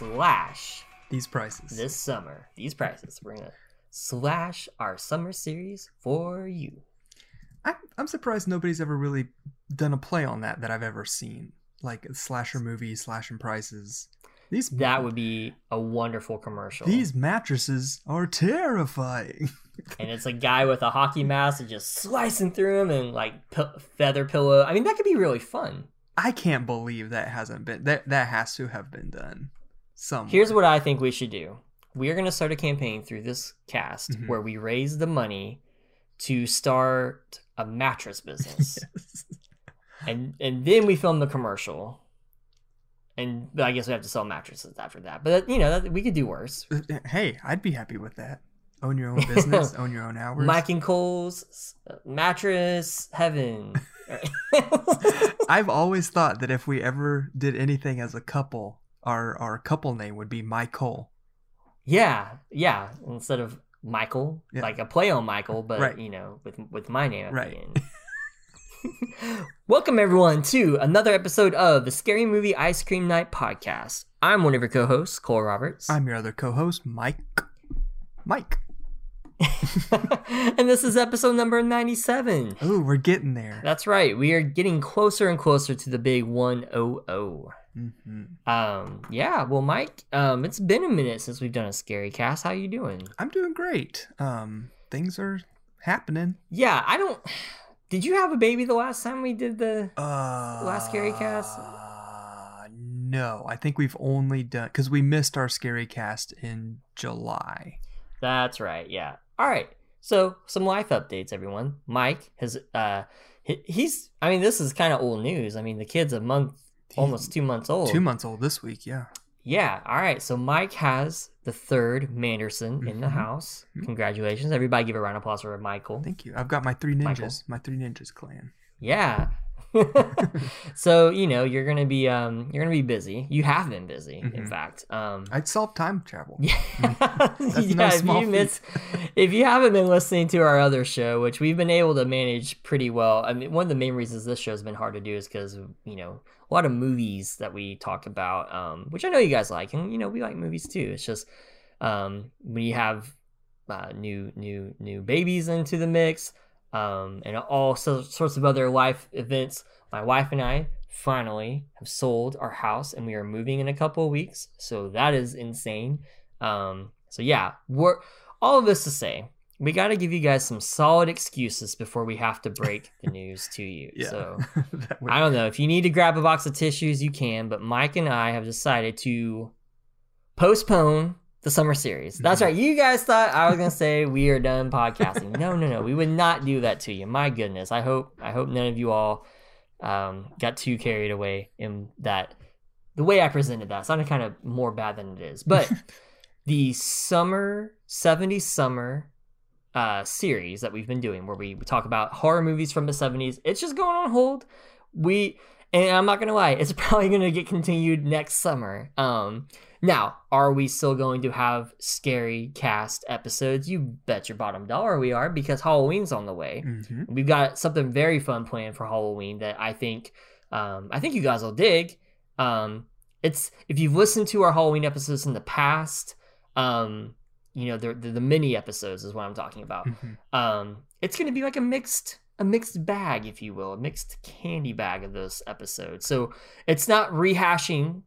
slash These prices. this summer. These prices. We're gonna slash our summer series for you. I, I'm surprised nobody's ever really done a play on that that I've ever seen. Like a slasher movie, slashing prices. These That would be a wonderful commercial. these mattresses are terrifying. and it's a guy with a hockey mask and just slicing through them and like p- feather pillow. I mean, that could be really fun. I can't believe that hasn't been that that has to have been done. Somewhere. Here's what I think we should do. We are going to start a campaign through this cast Mhm. where we raise the money to start a mattress business. Yes. and and then we film the commercial. And I guess we have to sell mattresses after that. But you know, that, we could do worse. Hey, I'd be happy with that. Own your own business, own your own hours. Mike and Cole's uh, mattress heaven. I've always thought that if we ever did anything as a couple, our our couple name would be Michael. yeah, yeah. Instead of Michael, Yeah. like a play on Michael, but Right. you know, with with my name at Right. the end. Welcome everyone to another episode of the Scary Movie Ice Cream Night podcast. I'm one of your co-hosts, Cole Roberts. I'm your other co-host, Mike. Mike. and this is episode number 97. Ooh, we're getting there. That's right. We are getting closer and closer to the big 100. Hmm Um, yeah, well, Mike, um, it's been a minute since we've done a scary cast. How you doing? I'm doing great. Um, things are happening. Yeah, I don't. Did you have a baby the last time we did the? Uh, Last scary cast? No, I think we've only done because we missed our scary cast in July. That's right. Yeah. All right. So some life updates, everyone. Mike has uh, he, he's. I mean, this is kind of old news. I mean, the kid's a month, almost two months old. Two months old this week. Yeah. Yeah. All right. So Mike has the third Manderson in the Mhm. house. Mhm. Congratulations, everybody! Give a round of applause for Michael. Thank you. I've got my three ninjas. Michael. My three ninjas clan. Yeah. so you know you're gonna be um you're gonna be busy. You have been busy, in Mhm. fact. Um. I'd solve time travel. Yeah, That's yeah no if, you miss, if you haven't been listening to our other show, which we've been able to manage pretty well, I mean, one of the main reasons this show has been hard to do is because you know a lot of movies that we talk about, um, which I know you guys like, and you know we like movies too. It's just um, when you have uh, new new new babies into the mix, um, and all so, sorts of other life events. My wife and I finally have sold our house, and we are moving in a couple of weeks. So that is insane. Um, so yeah, we're all of this to say, we got to give you guys some solid excuses before we have to break the news to you. Yeah. So I don't know if you need to grab a box of tissues, you can. But Mike and I have decided to postpone the summer series. That's Mhm. right. You guys thought I was gonna say we are done podcasting. No, no, no. We would not do that to you. My goodness. I hope. I hope none of you all um, got too carried away in that. The way I presented that sounded kind of more bad than it is. But the summer 70s summer uh, series that we've been doing, where we talk about horror movies from the 70s, it's just going on hold. We and I'm not gonna lie, it's probably gonna get continued next summer. Um, now, are we still going to have scary cast episodes? You bet your bottom dollar we are because Halloween's on the way. Mhm. We've got something very fun planned for Halloween that I think um, I think you guys will dig. Um, it's if you've listened to our Halloween episodes in the past, um, you know the, the the mini episodes is what I'm talking about. Mhm. Um, it's gonna be like a mixed a mixed bag, if you will, a mixed candy bag of those episodes. So it's not rehashing.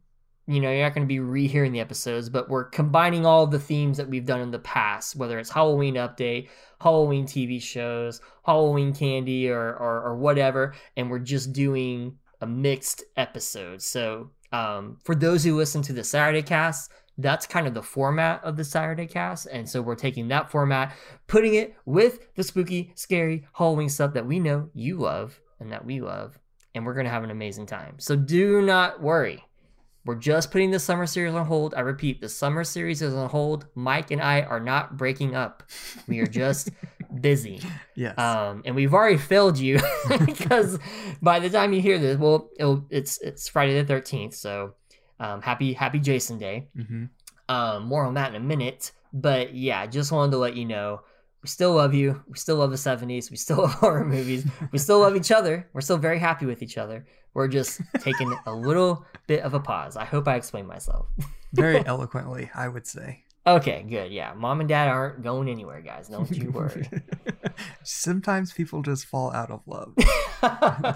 You know, you're not going to be rehearing the episodes, but we're combining all the themes that we've done in the past, whether it's Halloween update, Halloween TV shows, Halloween candy, or or, or whatever, and we're just doing a mixed episode. So um, for those who listen to the Saturday cast, that's kind of the format of the Saturday cast, and so we're taking that format, putting it with the spooky, scary Halloween stuff that we know you love and that we love, and we're gonna have an amazing time. So do not worry. We're just putting the summer series on hold. I repeat, the summer series is on hold. Mike and I are not breaking up. We are just busy. Yes. Um, and we've already failed you because by the time you hear this, well, it'll, it's it's Friday the thirteenth. So um, happy happy Jason Day. hmm Um, more on that in a minute. But yeah, just wanted to let you know we still love you. We still love the 70s. We still love horror movies. We still love each other. We're still very happy with each other. We're just taking a little bit of a pause. I hope I explained myself. Very eloquently, I would say. Okay, good. Yeah. Mom and dad aren't going anywhere, guys. Don't you worry. Sometimes people just fall out of love.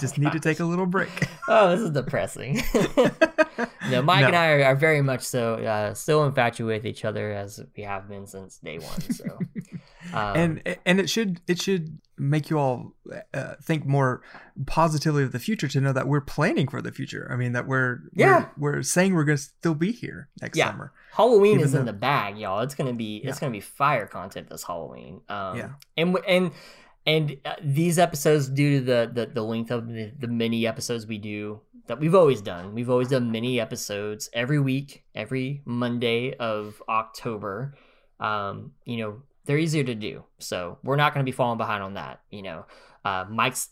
just need to take a little break. oh, this is depressing. no, Mike No. and I are, are very much so uh, still infatuated with each other as we have been since day one. So, um, and and it should it should make you all uh, think more positively of the future to know that we're planning for the future. I mean that we're Yeah. we're, we're saying we're going to still be here next Yeah. summer. Halloween is in though- the bag, y'all. It's gonna be it's Yeah. gonna be fire content this Halloween. Um, Yeah. and and and uh, these episodes, due to the the, the length of the, the mini episodes we do that we've always done, we've always done mini episodes every week, every Monday of October. Um, you know, they're easier to do, so we're not gonna be falling behind on that. You know, uh, Mike's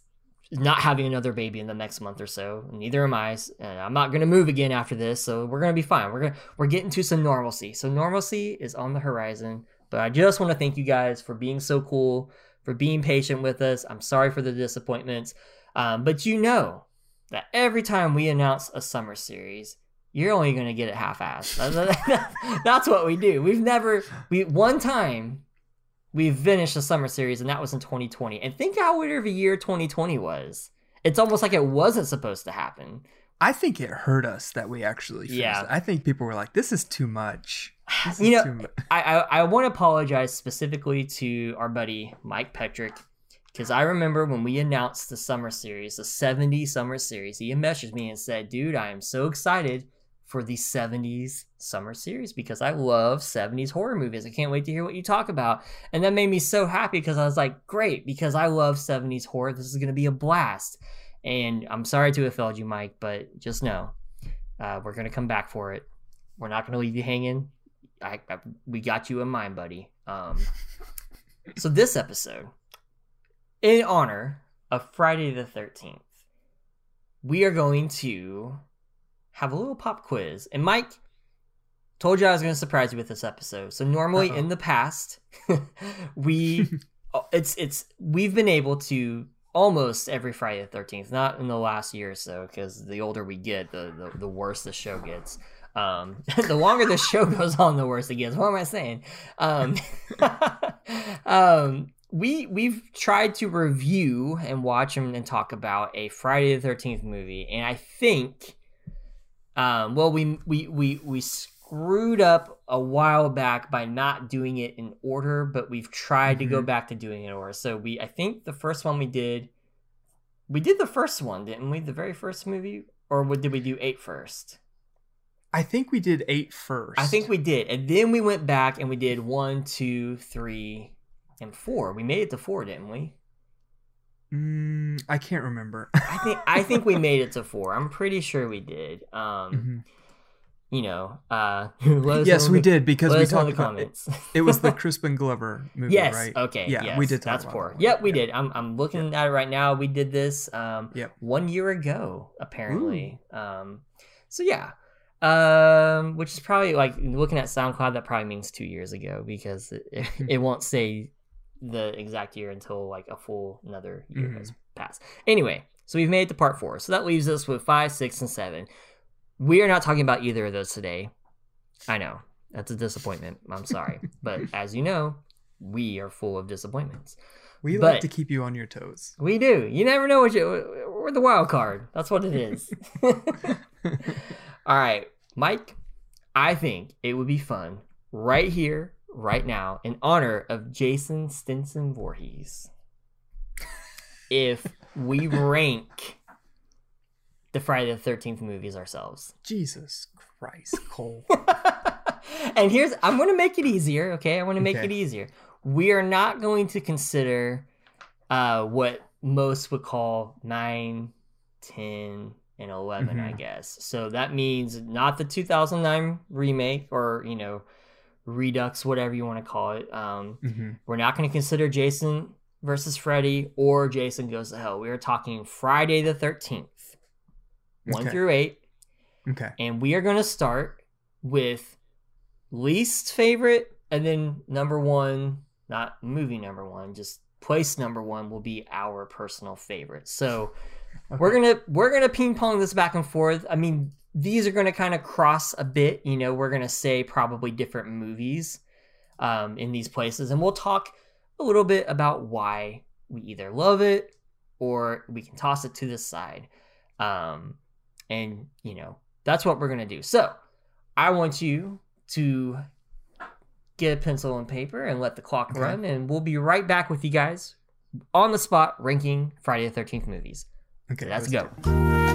not having another baby in the next month or so. Neither am I. And I'm not going to move again after this, so we're going to be fine. We're going to we're getting to some normalcy. So normalcy is on the horizon. But I just want to thank you guys for being so cool, for being patient with us. I'm sorry for the disappointments, um, but you know that every time we announce a summer series, you're only going to get it half-assed. That's what we do. We've never we one time we finished a summer series, and that was in 2020. And think how weird of a year 2020 was. It's almost like it wasn't supposed to happen. I think it hurt us that we actually finished Yeah. it. I think people were like, "This is too much." This You know, too mu-" I I, I want to apologize specifically to our buddy Mike Petrick because I remember when we announced the summer series, the 70 summer series, he messaged me and said, "Dude, I am so excited for the 70s summer series because I love 70s horror movies. I can't wait to hear what you talk about." And that made me so happy because I was like, "Great, because I love 70s horror. This is going to be a blast." And I'm sorry to have failed you, Mike, but just know uh, we're going to come back for it. We're not going to leave you hanging. I, I we got you in mind, buddy. Um, so this episode, in honor of Friday the Thirteenth, we are going to have a little pop quiz. And Mike told you I was going to surprise you with this episode. So normally Uh-oh. in the past, we oh, it's it's we've been able to almost every Friday the Thirteenth, not in the last year or so, because the older we get, the, the the worse the show gets. Um, the longer the show goes on, the worse it gets. What am I saying? Um, um, we we've tried to review and watch and, and talk about a Friday the Thirteenth movie, and I think, um, well, we we we we screwed up a while back by not doing it in order, but we've tried to go Mhm. back to doing it in order. So we, I think, the first one we did, we did the first one, didn't we? The very first movie, or what- did we do eight first? I think we did eight first. I think we did, and then we went back and we did one, two, three, and four. We made it to four, didn't we? Mm, I can't remember. I think I think we made it to four. I'm pretty sure we did. Um, Mhm. you know, uh, Yes, we the- did because we us know in talked about it. It was the Crispin Glover movie, yes. right? Okay. Yeah, yes, we did talk That's four. Yep, we Yeah. did. I'm I'm looking at it right now. We did this um Yep. one year ago apparently. Um, so yeah. Um, which is probably like looking at SoundCloud. That probably means two years ago because it, it, won't say the exact year until like a full another year Mhm. has passed. Anyway, so we've made it to part four. So that leaves us with five, six, and seven. We are not talking about either of those today. I know that's a disappointment. I'm sorry, but as you know, we are full of disappointments. We But- like to keep you on your toes. We do. You never know what you. We're the wild card. That's what it is. All right, Mike. I think it would be fun right here, right now, in honor of Jason Stinson Voorhees, if we rank the Friday the Thirteenth movies ourselves. Jesus Christ, Cole. and here's I'm going to make it easier, okay? I want to make Okay. it easier. We are not going to consider uh what most would call 9, 10, and 11, I Mhm. guess. So that means not the 2009 remake or, you know, redux whatever you want to call it. Um hmm we're not going to consider Jason versus Freddy or Jason Goes to Hell. We are talking Friday the 13th. 1 Okay. through 8 Okay. and we are going to start with least favorite and then number one not movie number one, just place number one will be our personal favorite. So we're gonna we're gonna ping pong this back and forth. I mean, these are gonna kind of cross a bit. You know, we're gonna say probably different movies um, in these places, and we'll talk a little bit about why we either love it or we can toss it to the side. Um, and you know, that's what we're gonna do. So I want you to get a pencil and paper and let the clock Okay. run, and we'll be right back with you guys on the spot ranking Friday the Thirteenth movies. Okay, Let's do go.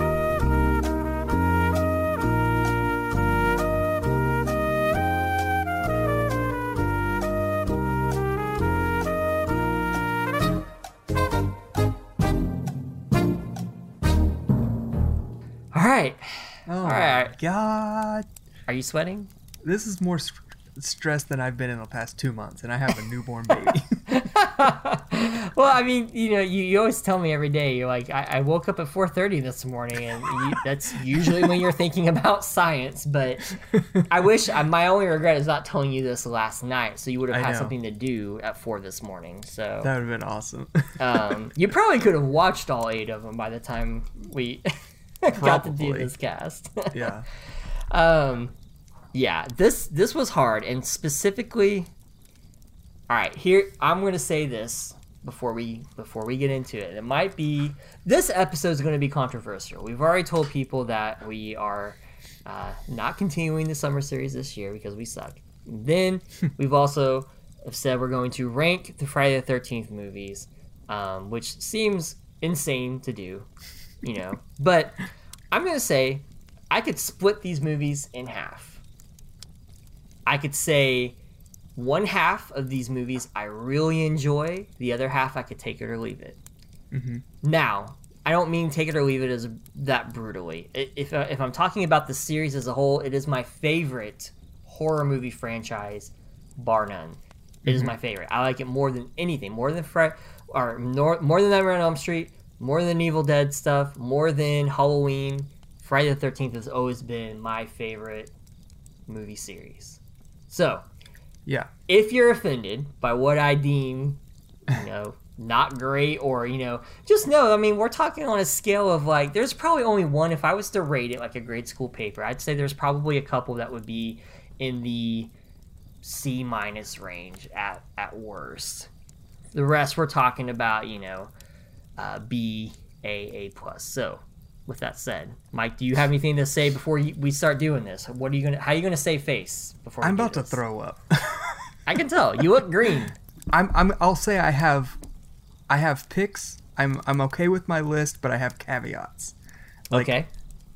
God, are you sweating? this is more st- stress than I've been in the past two months, and I have a newborn baby. well, I mean, you know, you, you always tell me every day. You're like, I, I woke up at 4:30 this morning, and you, that's usually when you're thinking about science. But I wish I, my only regret is not telling you this last night, so you would have had something to do at four this morning. So that would have been awesome. um, you probably could have watched all eight of them by the time we got to do this cast. yeah. um yeah this this was hard and specifically all right here i'm going to say this before we before we get into it. It might be this episode is going to be controversial. We've already told people that we are uh, not continuing the summer series this year because we suck. Then we've also have said we're going to rank the friday the 13th movies um, which seems insane to do you know but i'm going to say I could split these movies in half. I could say one half of these movies I really enjoy, the other half I could take it or leave it. hmm Now, I don't mean take it or leave it as that brutally. If, uh, if I'm talking about the series as a whole, it is my favorite horror movie franchise, bar none. It is my favorite. I like it more than anything, more than Fred, or nor, more than Nightmare on Elm Street, more than Evil Dead stuff, more than Halloween. Friday the Thirteenth has always been my favorite movie series. So, Yeah. if you're offended by what I deem, you know, not great, or you know, just know, I mean, we're talking on a scale of like, there's probably only one. If I was to rate it like a grade school paper, I'd say there's probably a couple that would be in the C minus range at at worst. The rest we're talking about, you know, uh, B, A, A plus. So, with that said, Mike, do you have anything to say before you, we start doing this? What are you gonna? How are you gonna save face before? I'm about to throw up. I can tell you look green. I'm, I'm I'll say I have I have picks. I'm I'm okay with my list, but I have caveats. Like okay.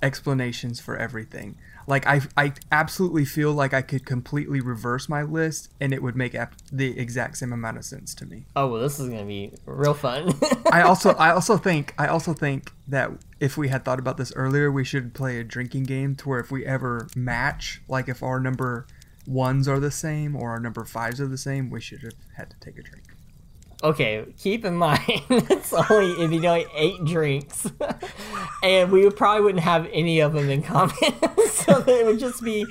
explanations for everything. Like I I absolutely feel like I could completely reverse my list and it would make ap- the exact same amount of sense to me. Oh well, this is gonna be real fun. I also I also think I also think that if we had thought about this earlier, we should play a drinking game to where if we ever match, like if our number ones are the same or our number fives are the same, we should have had to take a drink. Okay, keep in mind it's only if you know eight drinks, and we would probably wouldn't have any of them in common, so it would just be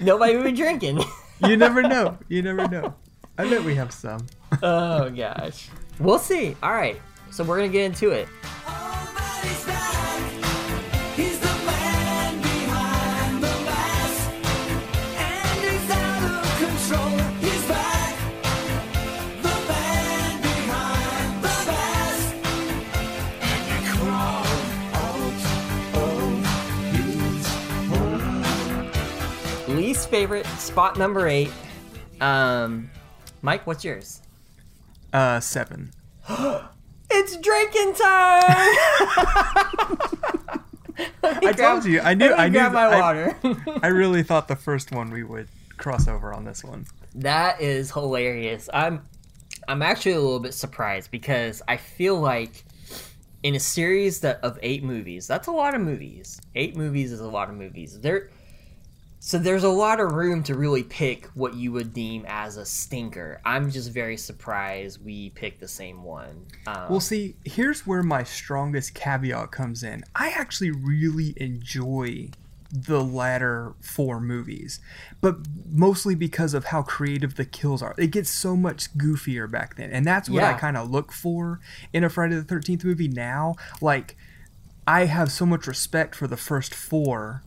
nobody would be drinking. You never know. You never know. I bet we have some. oh gosh, we'll see. All right, so we're gonna get into it. Favorite spot number eight. Um, Mike, what's yours? Uh, seven. It's drinking time. I told you. I knew. I knew. grab my I- water. I really thought the first one we would cross over on this one. That is hilarious. I'm I'm actually a little bit surprised because I feel like in a series that of 8 movies, that's a lot of movies. 8 movies is a lot of movies. There so there's a lot of room to really pick what you would deem as a stinker. I'm just very surprised we picked the same one. Um, Well, see, here's where my strongest caveat comes in. I actually really enjoy the latter four movies, but mostly because of how creative the kills are. It gets so much goofier back then, and that's what I kind of look for in a Friday the Thirteenth movie now. Like, I have so much respect for the first four,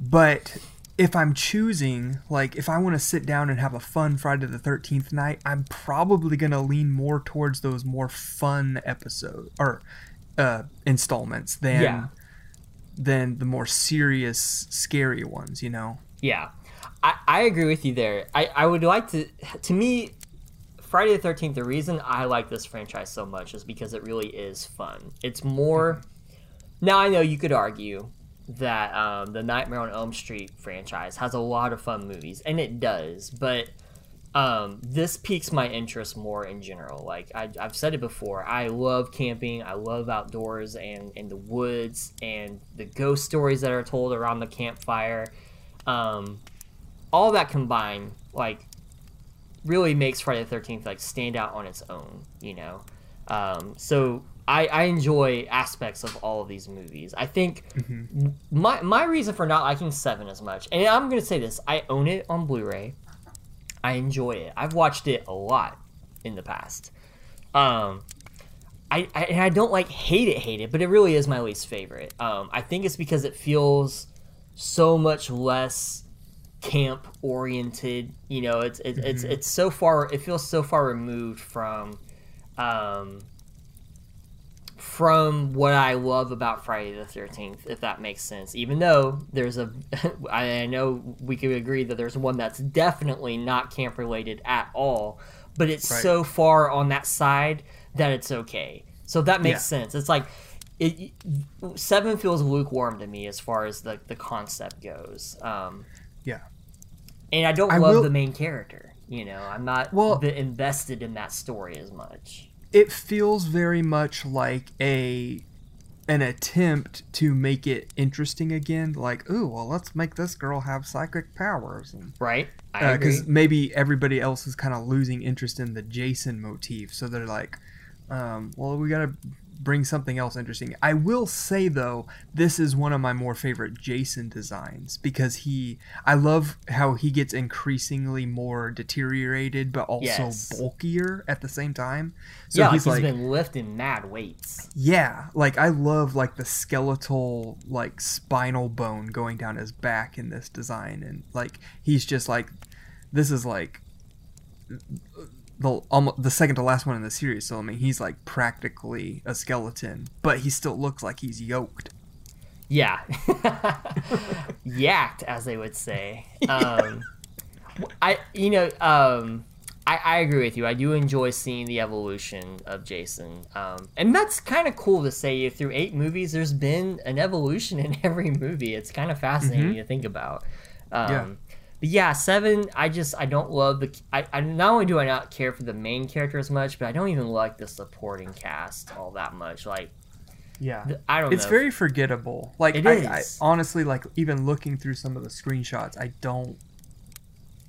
but if I'm choosing, like, if I want to sit down and have a fun Friday the 13th night, I'm probably going to lean more towards those more fun episodes or uh, installments than Yeah. than the more serious, scary ones, you know? Yeah, I, I agree with you there. I, I would like to, to me, Friday the 13th, the reason I like this franchise so much is because it really is fun. It's more. Now, I know you could argue that um, the Nightmare on Elm Street franchise has a lot of fun movies, and it does, but um, this piques my interest more in general. Like I, I've said it before, I love camping. I love outdoors and in the woods and the ghost stories that are told around the campfire. Um, all that combined, like, really makes Friday the Thirteenth like stand out on its own. You know, um, so I, I enjoy aspects of all of these movies. I think my my reason for not liking Seven as much, and I'm gonna say this, I own it on Blu-ray. I enjoy it. I've watched it a lot in the past. Um, I, I and I don't like hate it, hate it, but it really is my least favorite. Um, I think it's because it feels so much less camp oriented. You know, it's it, it's it's so far. It feels so far removed from, um, from what I love about Friday the Thirteenth, if that makes sense. Even though there's a, I know we could agree that there's one that's definitely not camp related at all, but it's Right. so far on that side that it's okay. So that makes Yeah. sense. It's like it, seven feels lukewarm to me as far as the the concept goes. Um, Yeah. and I don't I love will- the main character. You know, I'm not Well- invested in that story as much. It feels very much like a an attempt to make it interesting again. Like, ooh, well, let's make this girl have psychic powers, and Right? Because maybe everybody else is kind of losing interest in the Jason motif, so they're like, um, well, we gotta bring something else interesting. I will say though, this is one of my more favorite Jason designs because he, I love how he gets increasingly more deteriorated, but also Yes. bulkier at the same time. So yeah, like he's he's like, been lifting mad weights. yeah, like I love like the skeletal like spinal bone going down his back in this design, and like he's just like, this is like the almost the second to last one in the series. So I mean, he's like practically a skeleton, but he still looks like he's yoked. Yeah. Yacked, as they would say. Um, I, you know, um, I, I agree with you. I do enjoy seeing the evolution of Jason. Um, and that's kind of cool to say through eight movies, there's been an evolution in every movie. It's kind of fascinating to think about. Um, Yeah. But yeah, seven. I just I don't love the. I, I not only do I not care for the main character as much, but I don't even like the supporting cast all that much. Like Yeah. I don't It's know. very forgettable. Like It I, I honestly like even looking through some of the screenshots, I don't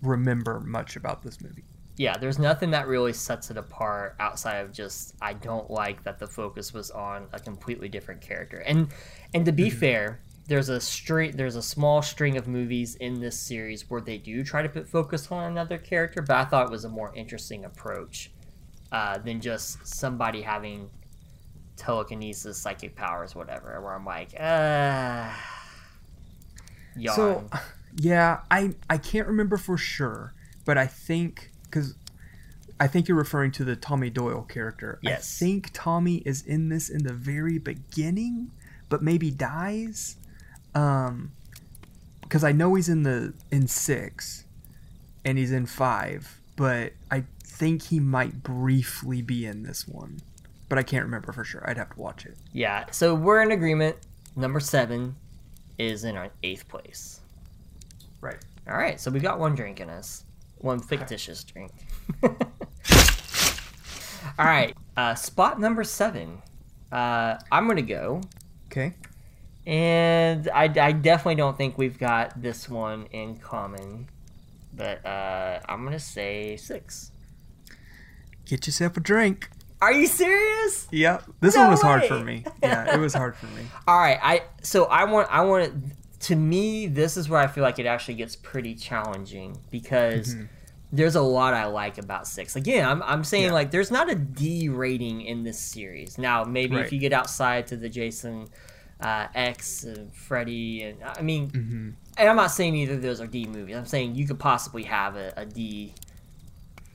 remember much about this movie. yeah, there's nothing that really sets it apart outside of just I don't like that the focus was on a completely different character. And and to be mm-hmm. fair, there's a string there's a small string of movies in this series where they do try to put focus on another character, but I thought it was a more interesting approach uh, than just somebody having telekinesis, psychic powers, whatever. Where I'm like, uh, yawn. So, yeah, I I can't remember for sure, but I think because I think you're referring to the Tommy Doyle character. Yes. I think Tommy is in this in the very beginning, but maybe dies. Um, because I know he's in the in six, and he's in five, but I think he might briefly be in this one, but I can't remember for sure. I'd have to watch it. Yeah, so we're in agreement. Number seven is in our eighth place. Right. All right, so we've got one drink in us, one fictitious drink. All right, uh, spot number seven. Uh, I'm gonna go, Okay. And I, I definitely don't think we've got this one in common, but uh, I'm gonna say six. Get yourself a drink. Are you serious? Yep. This No one was hard for me. Yeah, it was hard for me. All right, I so I want I want to me, this is where I feel like it actually gets pretty challenging because Mm-hmm. there's a lot I like about six. Again, I'm, I'm saying Yeah. like there's not a D rating in this series. Now, maybe if you get outside to the Jason uh, X and Freddy, and I mean, Mm-hmm. and I'm not saying either of those are D movies. I'm saying you could possibly have a, a D,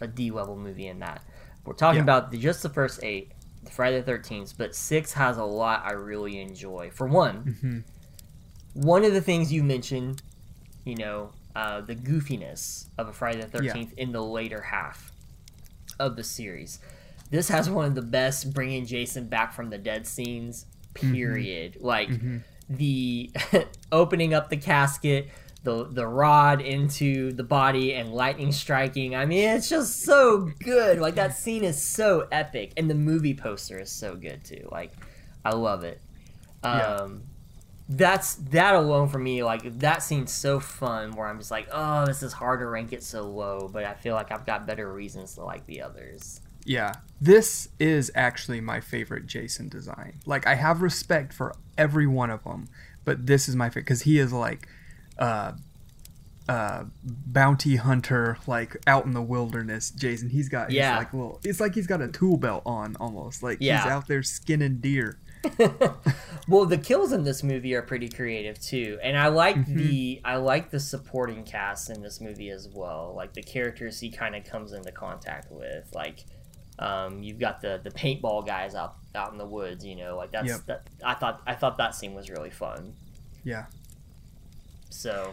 a D level movie in that. We're talking Yeah. about the, just the first eight, the Friday the Thirteenth, but six has a lot I really enjoy. For one, Mm-hmm. one of the things you mentioned, you know, uh, the goofiness of a Friday the Thirteenth in the later half of the series. This has one of the best bringing Jason back from the dead scenes. Period. Like the opening up the casket, the the rod into the body, and lightning striking. I mean, it's just so good. Like that scene is so epic, and the movie poster is so good too. Like, I love it. Um, Yeah. that's that alone for me. Like that scene's so fun. Where I'm just like, oh, this is hard to rank it so low, but I feel like I've got better reasons to like the others. Yeah, this is actually my favorite Jason design. Like I have respect for every one of them, but this is my favorite because he is like, uh, uh, bounty hunter, like out in the wilderness. Jason, he's got Yeah. like little. It's like he's got a tool belt on almost. Like he's out there skinning deer. Well, the kills in this movie are pretty creative too, and I like the I like the supporting cast in this movie as well. Like the characters he kind of comes into contact with, like. Um, you've got the the paintball guys out out in the woods, you know, like that's Yep. that. I thought I thought that scene was really fun. Yeah. So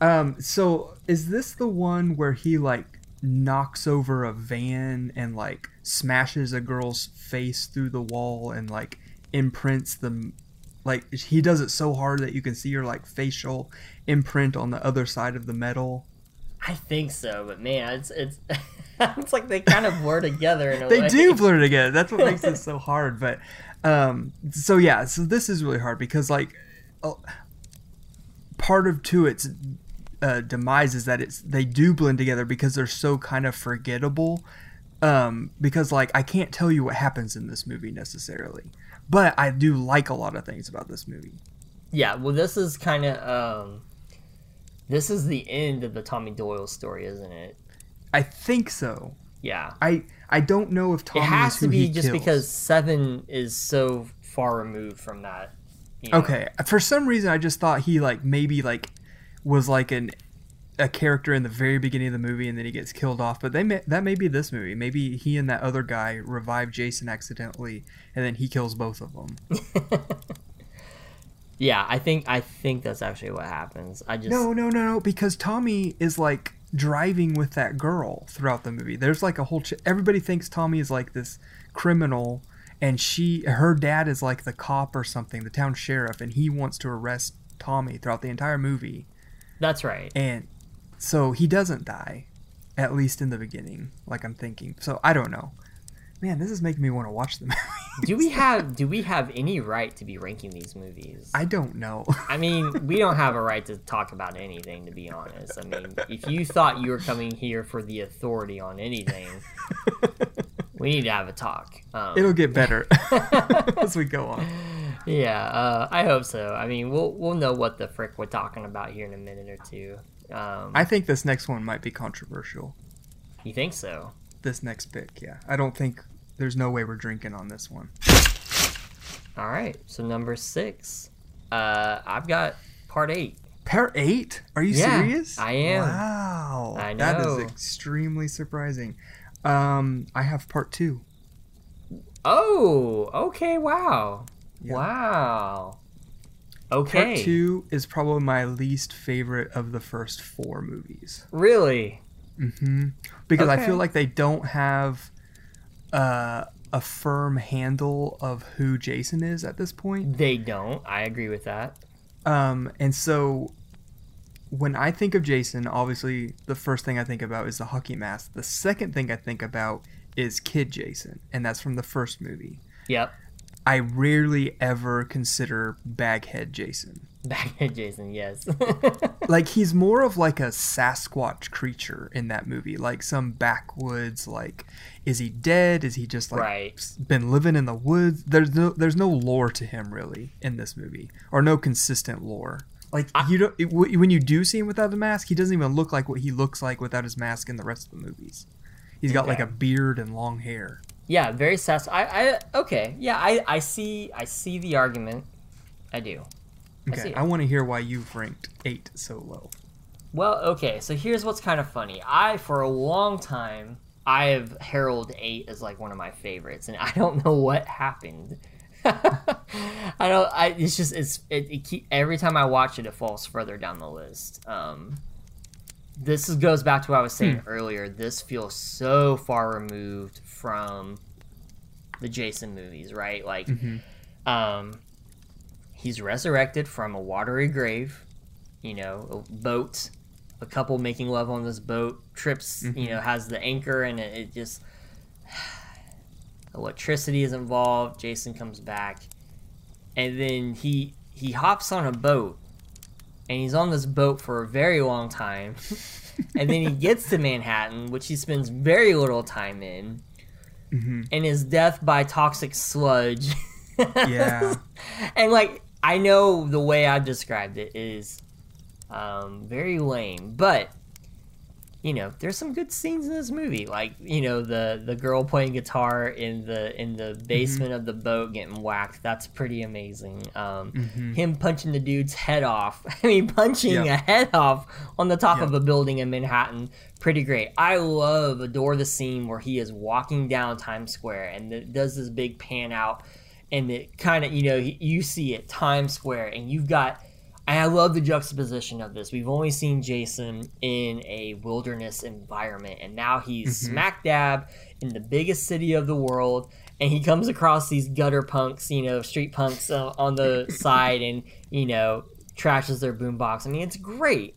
Um. So is this the one where he like knocks over a van and like smashes a girl's face through the wall and like imprints the like he does it so hard that you can see her like facial imprint on the other side of the metal. I think so, but man, it's it's it's like they kind of blur together in a They way. do blur together. That's what makes it so hard. But um so yeah, so this is really hard because like part of to its uh, demise is that it's they do blend together because they're so kind of forgettable. Um, because like I can't tell you what happens in this movie necessarily, but I do like a lot of things about this movie. Yeah, well, this is kind of um, this is the end of the Tommy Doyle story, isn't it? I think so. Yeah, I I don't know if Tommy Doyle. it has to be just kills. because Seven is so far removed from that. you know? Okay, for some reason I just thought he like maybe like was like an a character in the very beginning of the movie and then he gets killed off. But they may, that may be this movie. Maybe he and that other guy revive Jason accidentally and then he kills both of them. Yeah, I think I think that's actually what happens. I just No, no, no, no, because Tommy is like driving with that girl throughout the movie. There's like a whole ch- everybody thinks Tommy is like this criminal and she her dad is like the cop or something, the town sheriff and he wants to arrest Tommy throughout the entire movie. that's right. And so he doesn't die, at least in the beginning, like I'm thinking. So I don't know. Man, this is making me want to watch the movie. Do we have do we have any right to be ranking these movies? I don't know. I mean, we don't have a right to talk about anything, to be honest. I mean, if you thought you were coming here for the authority on anything, we need to have a talk. Um, It'll get better as we go on. yeah, uh, I hope so. I mean, we'll we'll know what the frick we're talking about here in a minute or two. Um, I think this next one might be controversial. you think so? This next pick, yeah. I don't think there's no way we're drinking on this one. All right. So number six, uh, I've got part eight. Part eight? Are you Yeah, serious? I am. Wow. I know. is extremely surprising. Um, I have part two. Oh, okay. Wow. Yeah. Wow. Okay. Part two is probably my least favorite of the first four movies. Really? Mm-hmm. Because I feel like they don't have uh, a firm handle of who Jason is at this point. They don't. I agree with that. Um, and so when I think of Jason, obviously the first thing I think about is the hockey mask. The second thing I think about is Kid Jason, and that's from the first movie. Yep. I rarely ever consider Baghead Jason. Baghead Jason, yes. Like he's more of like a Sasquatch creature in that movie, like some backwoods. Like, is he dead? Is he just like Right. been living in the woods? There's no there's no lore to him really in this movie, or no consistent lore. Like you don't it, w- when you do see him without the mask, he doesn't even look like what he looks like without his mask in the rest of the movies. He's got like a beard and long hair. Yeah, very sass. I, I okay. Yeah, I, I see. I see the argument. I do. Okay, it. I, want to hear why you've ranked eight so low. Well, okay. So here's what's kind of funny. I, for a long time, I have heralded Eight as like one of my favorites, and I don't know what happened. I don't. I. It's just. It's. It, it keep, every time I watch it, it falls further down the list. Um, this is, goes back to what I was saying earlier. This feels so far removed from the Jason movies, right? Like, um, he's resurrected from a watery grave. You know, a boat, a couple making love on this boat. Trips. You know, has the anchor, and it, it just electricity is involved. Jason comes back, and then he he hops on a boat, and he's on this boat for a very long time, and then he gets to Manhattan, which he spends very little time in, and his death by toxic sludge. Yeah. and like I know the way I described it is um, very lame, but you know, there's some good scenes in this movie. Like you know, the the girl playing guitar in the in the basement of the boat getting whacked. That's pretty amazing. Um, Him punching the dude's head off. I mean, punching a head off on the top of a building in Manhattan. Pretty great. I love adore the scene where he is walking down Times Square and it does this big pan out and it kind of you know you see it Times Square and you've got and I love the juxtaposition of this. We've only seen Jason in a wilderness environment and now he's smack dab in the biggest city of the world and he comes across these gutter punks, you know, street punks uh, on the side and you know trashes their boombox. I mean, it's great.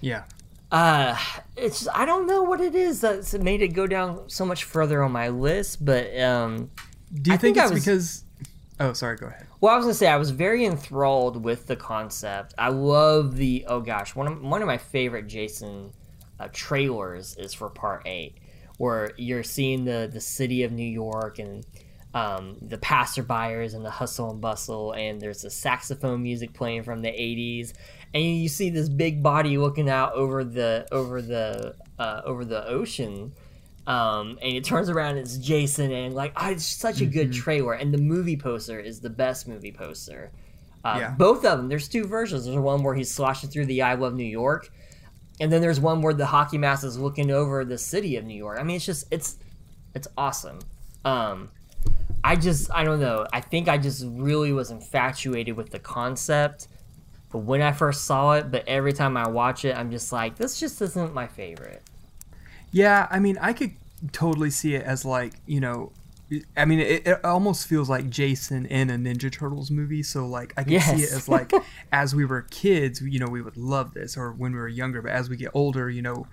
Yeah. Uh, it's I don't know what it is that's made it go down so much further on my list, but um, Do you I think, think it's was- because? Oh, sorry. Go ahead. Well, I was gonna say I was very enthralled with the concept. I love the oh gosh, one of one of my favorite Jason uh, trailers is for Part Eight, where you're seeing the the city of New York and um, the passerbyers and the hustle and bustle, and there's the saxophone music playing from the '80s, and you see this big body looking out over the over the uh, over the ocean um, and it turns around and it's Jason and like oh, it's such a good trailer and the movie poster is the best movie poster. Uh, Yeah. Both of them. There's two versions. There's one where he's sloshing through the I Love New York, and then there's one where the hockey mask is looking over the city of New York. I mean, it's just it's it's awesome. Um, I just I don't know. I think I just really was infatuated with the concept. But when I first saw it, but every time I watch it, I'm just like, this just isn't my favorite. Yeah, I mean, I could totally see it as like you know, I mean, it, it almost feels like Jason in a Ninja Turtles movie. So like, I can see it as like, as we were kids, you know, we would love this, or when we were younger. But as we get older, you know,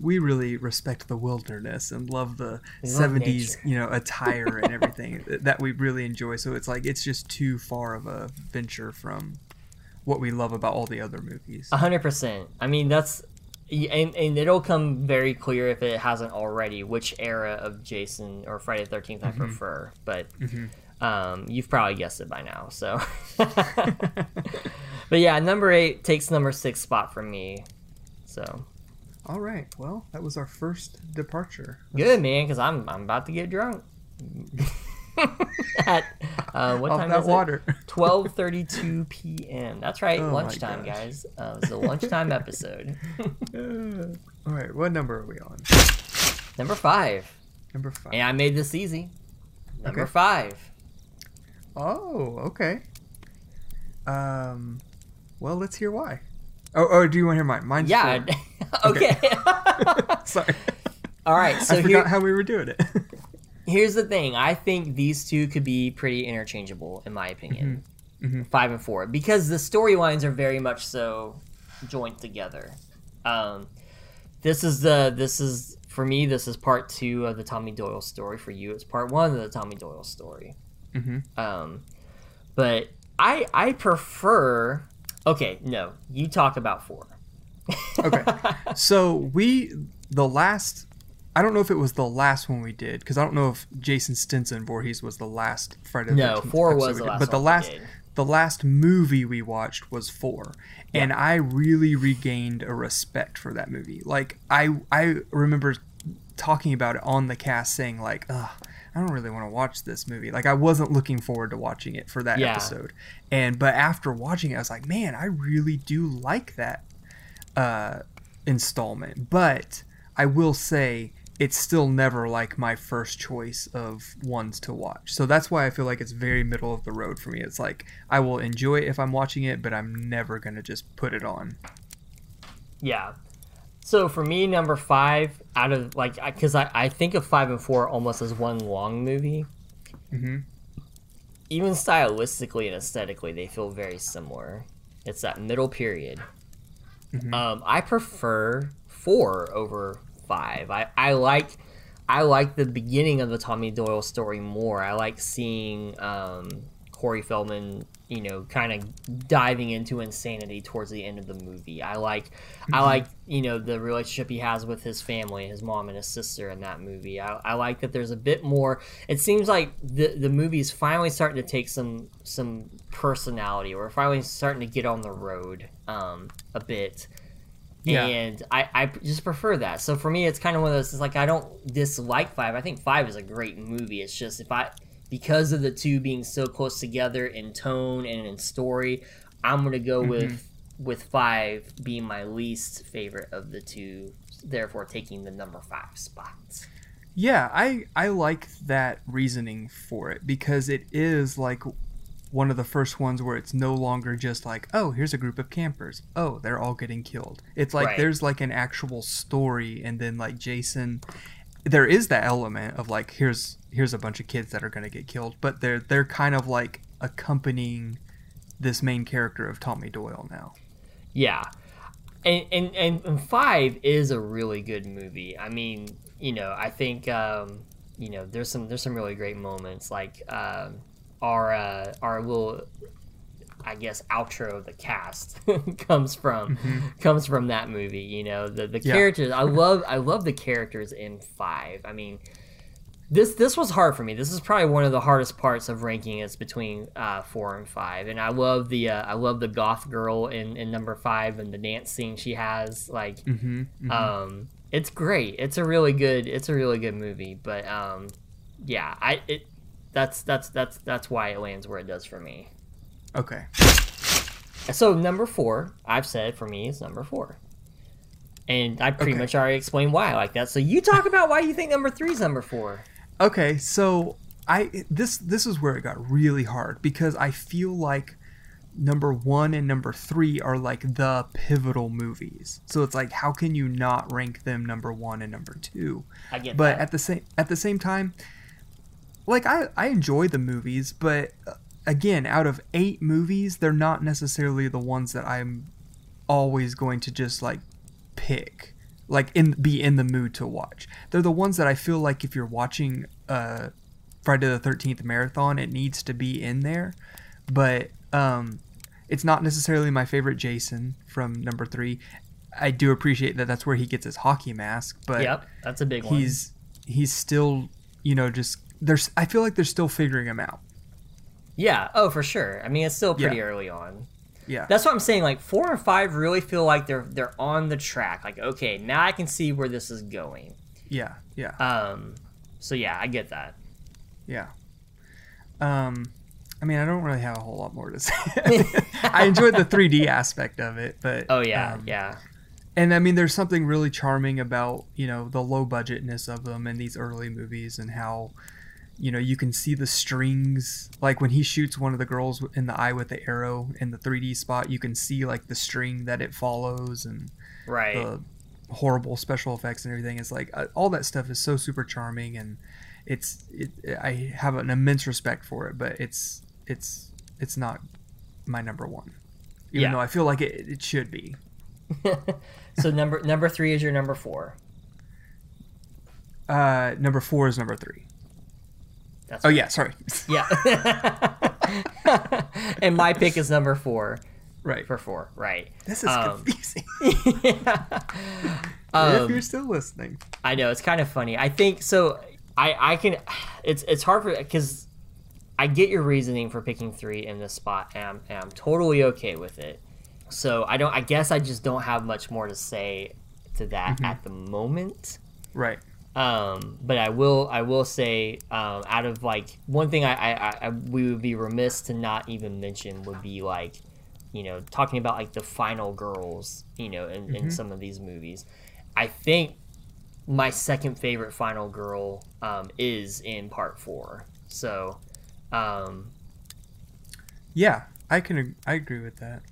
we really respect the wilderness and love the love '70s, nature. you know, attire and everything that we really enjoy. So it's like it's just too far of a venture from what we love about all the other movies. A hundred percent. I mean, that's and, and it'll come very clear if it hasn't already which era of Jason or Friday the Thirteenth Mm-hmm. I prefer. But um, you've probably guessed it by now. So, but yeah, number eight takes number six spot from me. So All right, well, that was our first departure. good, man, because I'm I'm about to get drunk. At uh, what Off time that is water. it? Twelve thirty-two p.m. That's right, Oh lunchtime, guys. Uh, it's a lunchtime episode. All right, what number are we on? Number five. Number five. And I made this easy. Number Okay. five. Oh, okay. Um, well, let's hear why. Oh, oh, do you want to hear mine? Mine's Yeah. four. okay. Sorry, All right. So I forgot here, how we were doing it. Here's the thing. I think these two could be pretty interchangeable, in my opinion. Mm-hmm. Five and four, because the storylines are very much so joined together. Um, this is the this is for me. This is part two of the Tommy Doyle story. For you, it's part one of the Tommy Doyle story. Mhm. Um, but I I prefer. Okay, no, you talk about four. okay, so we the last. I don't know if it was the last one we did because I don't know if Jason Stinson Voorhees was the last Friday. the No, 13th four was the last but the last the last movie we watched was four, and I really regained a respect for that movie. Like I I remember talking about it on the cast, saying like, Ugh, I don't really want to watch this movie. Like I wasn't looking forward to watching it for that Yeah. episode, and but after watching it, I was like, man, I really do like that uh, installment. But I will say it's still never like my first choice of ones to watch. So that's why I feel like it's very middle of the road for me. It's like I will enjoy it if I'm watching it, but I'm never gonna just put it on. Yeah. So for me, number five out of like, because I, I think of five and four almost as one long movie. Mhm. Even stylistically and aesthetically, they feel very similar. It's that middle period. Um, I prefer four over five. I, I like I like the beginning of the Tommy Doyle story more. I like seeing um, Corey Feldman, you know, kind of diving into insanity towards the end of the movie. I like I like you know the relationship he has with his family, his mom and his sister in that movie. I, I like that there's a bit more. It seems like the the movie's finally starting to take some some personality. We're finally starting to get on the road um, a bit Yeah. and I, I just prefer that. So for me, it's kind of one of those. It's like I don't dislike five. I think five is a great movie. It's just if I because of the two being so close together in tone and in story, I'm gonna go mm-hmm. with with five being my least favorite of the two. Therefore, taking the number five spot. Yeah, I I like that reasoning for it because it is like one of the first ones where it's no longer just like, oh, here's a group of campers. Oh, they're all getting killed. It's like Right. there's like an actual story and then like Jason there is that element of like here's here's a bunch of kids that are going to get killed, but they're they're kind of like accompanying this main character of Tommy Doyle now. Yeah. And, and and and five is a really good movie. I mean, you know, I think um, you know, there's some there's some really great moments like um, our uh, our little I guess outro of the cast comes from comes from that movie, you know. The the Yeah. characters I love I love the characters in 5. I mean, this this was hard for me. This is probably one of the hardest parts of ranking is between uh, four and five. And I love the uh, I love the goth girl in, in number five and the dance scene she has. Like, Mm-hmm. um, it's great. It's a really good. It's a really good movie. But um, yeah, I it that's that's that's that's why it lands where it does for me. Okay. So number four, I've said for me is number four. And I pretty Okay. much already explained why I like that. So you talk about why you think number three is number four. Okay, so I this this is where it got really hard because I feel like number 1 and number 3 are like the pivotal movies. So it's like how can you not rank them number 1 and number 2? I get But that. at the same at the same time like I I enjoy the movies, but uh, again, out of 8 movies, they're not necessarily the ones that I'm always going to just like pick like in be in the mood to watch. They're the ones that i feel like if you're watching uh friday the 13th marathon it needs to be in there. But um it's not necessarily my favorite jason from number three. I do appreciate that that's where he gets his hockey mask but yep, that's a big one. he's he's still you know just there's i feel like they're still figuring him out Yeah, oh for sure. I mean, it's still pretty Yeah. early on. yeah That's what I'm saying. Like four and five really feel like they're they're on the track. Like okay, now I can see where this is going. yeah yeah Um, so yeah, I get that. Yeah. Um, I mean, I don't really have a whole lot more to say. I enjoyed the 3D aspect of it, but Oh yeah, um, yeah, and I mean, there's something really charming about you know the low budgetness of them in these early movies and how you know you can see the strings like when he shoots one of the girls in the eye with the arrow in the 3D spot, you can see like the string that it follows and right. the horrible special effects and everything is like uh, all that stuff is so super charming and it's it, I have an immense respect for it but it's it's it's not my number one even Yeah. though I feel like it, it should be so number number three is your number four. uh number four is number three. That's Oh yeah sorry yeah. and my pick is number four right for four. Right. this is Um, confusing Um, if you're still listening I know it's kind of funny. I think so. I I can. It's it's hard for because I get your reasoning for picking three in this spot, and I'm, and I'm totally okay with it. So I don't. I guess I just don't have much more to say to that at the moment. Right. Um, but I will. I will say, um, out of like one thing, I, I, I, we would be remiss to not even mention would be like, you know, talking about like the final girls, you know, in, in some of these movies. I think my second favorite final girl um, is in part four. So, um, Yeah, I can. I agree with that.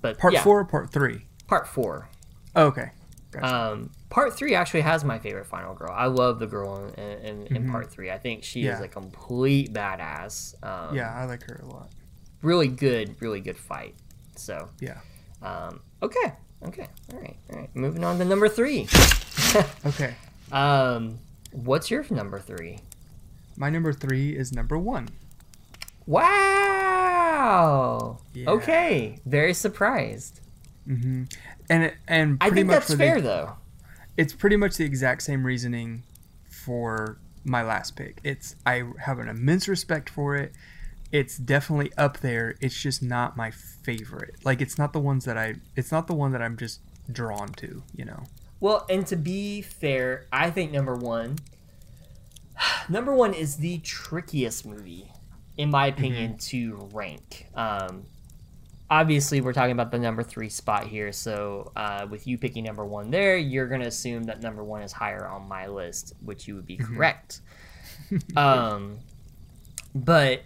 but Part yeah, four or part three? part four. Oh, okay. Gotcha. Um, part three actually has my favorite final girl. I love the girl in, in, in part three. I think she is Mm-hmm. A complete badass. Um, yeah, I like her a lot. really good, really good fight. So, Yeah. um, okay, okay, all right, all right. Moving on to number three. Okay. Um, what's your number three? My number three is number one. Wow. Yeah. Okay, very surprised. Mm-hmm. And and I think much that's fair the, though. It's pretty much the exact same reasoning for my last pick. It's I have an immense respect for it. It's definitely up there. It's just not my favorite. Like it's not the ones that I. It's not the one that I'm just drawn to. You know. Well, and to be fair, I think number one, number one is the trickiest movie, in my opinion, to rank. Um, obviously, we're talking about the number three spot here, so uh, with you picking number one there, you're gonna assume that number one is higher on my list, which you would be correct. um, but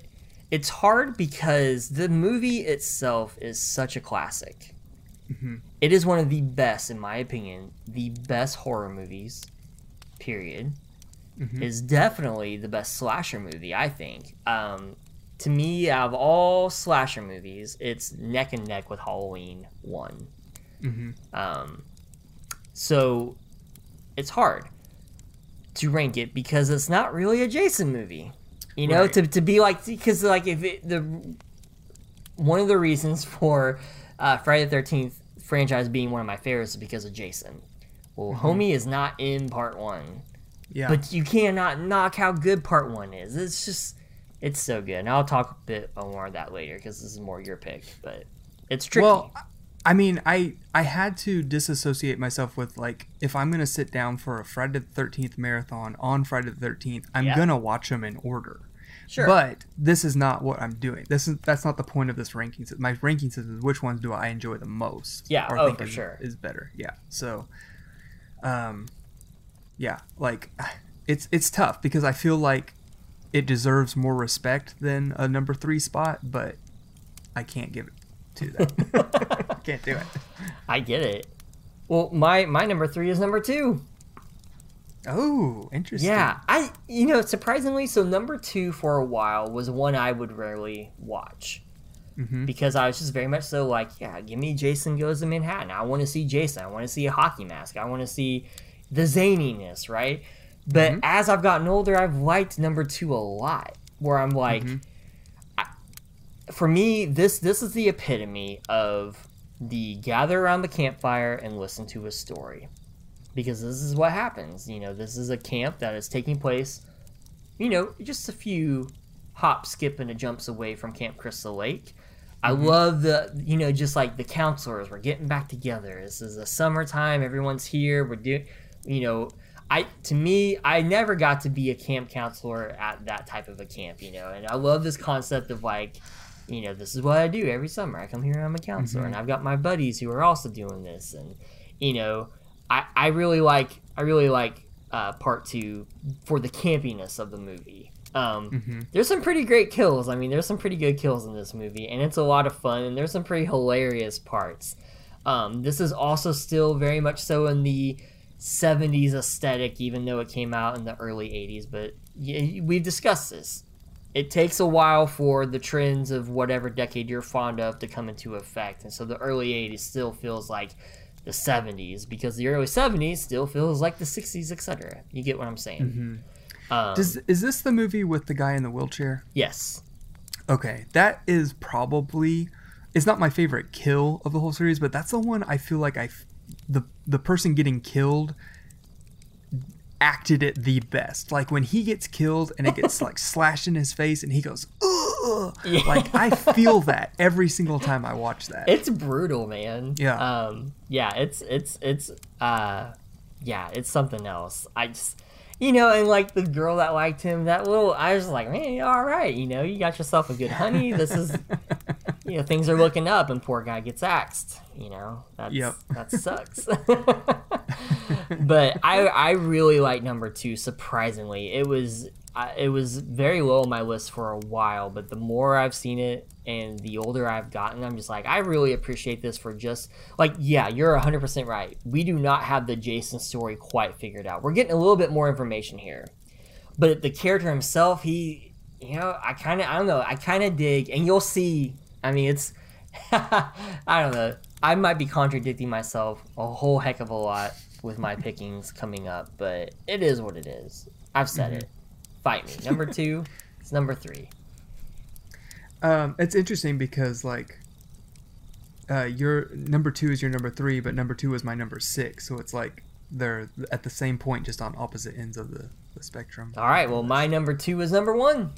it's hard because the movie itself is such a classic. It is one of the best, in my opinion, the best horror movies. Period. Is definitely the best slasher movie. I think. Um, to me, out of all slasher movies, it's neck and neck with Halloween one. Um, so it's hard to rank it because it's not really a Jason movie. You know, Right. to, to be like because like if it, the one of the reasons for uh, Friday the Thirteenth franchise being one of my favorites is because of Jason. Well, Homie is not in part one, Yeah. but you cannot knock how good part one is. It's just, it's so good. And I'll talk a bit more of that later because this is more your pick, but it's tricky. Well, I mean, I I had to disassociate myself with like if I'm gonna sit down for a Friday the Thirteenth marathon on Friday the Thirteenth, I'm Yeah. gonna watch them in order. sure. But this is not what I'm doing. This is that's not the point of this ranking system. My ranking system is which ones do I enjoy the most. Yeah, or oh, think for is, sure. is better. Yeah. So, um, yeah, like it's it's tough because I feel like it deserves more respect than a number three spot, but I can't give it to them. can't do it. I get it. Well, my my number three is number two. Oh, interesting. Yeah, I you know surprisingly, so number two for a while was one I would rarely watch Mhm. because I was just very much so like, yeah, give me Jason Goes to Manhattan. I want to see Jason. I want to see a hockey mask. I want to see the zaniness, right? But mm-hmm. as I've gotten older, I've liked number two a lot. Where I'm like, mm-hmm. I, for me, this this is the epitome of the gather around the campfire and listen to a story because this is what happens. You know, this is a camp that is taking place, you know, just a few hops, skip, and a jumps away from Camp Crystal Lake. I mm-hmm. love the, you know, just like the counselors, we're getting back together. This is the summertime, everyone's here. We're doing, you know, I to me, I never got to be a camp counselor at that type of a camp, you know, and I love this concept of like, you know, this is what I do every summer. I come here and I'm a counselor, and I've got my buddies who are also doing this, and you know, I I really like I really like uh, part two for the campiness of the movie. Um, There's some pretty great kills. I mean, there's some pretty good kills in this movie, and it's a lot of fun, and there's some pretty hilarious parts. Um, this is also still very much so in the 70s aesthetic, even though it came out in the early 80s. But we've discussed this. It takes a while for the trends of whatever decade you're fond of to come into effect, and so the early 80s still feels like the 70s because the early 70s still feels like the 60s, etc. You get what I'm saying? Um, Does is this the movie with the guy in the wheelchair? yes. Okay, that is probably it's not my favorite kill of the whole series, but that's the one I feel like I the the person getting killed acted it the best. Like when he gets killed and it gets like slashed in his face and he goes, Ugh! Yeah. like I feel that every single time I watch that. it's brutal, man. Yeah. Um. Yeah. It's it's it's uh, yeah. It's something else. I just. You know, and like the girl that liked him, that little, I was like, man, all right, you know, you got yourself a good honey. This is, you know, things are looking up, and poor guy gets axed. You know, that's Yep. that sucks. but I I really like number two. Surprisingly, it was I it was very low on my list for a while. But the more I've seen it and the older I've gotten, I'm just like I really appreciate this for just like yeah, you're 100 percent right. We do not have the Jason story quite figured out. We're getting a little bit more information here, but the character himself, he you know I kind of I don't know I kind of dig, and you'll see. I mean, it's I don't know. I might be contradicting myself a whole heck of a lot with my pickings coming up, but it is what it is. I've said it. Fight me. Number two, it's number three. Um, it's interesting because like, uh, your number two is your number three, but number two is my number six. So it's like they're at the same point, just on opposite ends of the, the spectrum. All right, well, my number two is number one.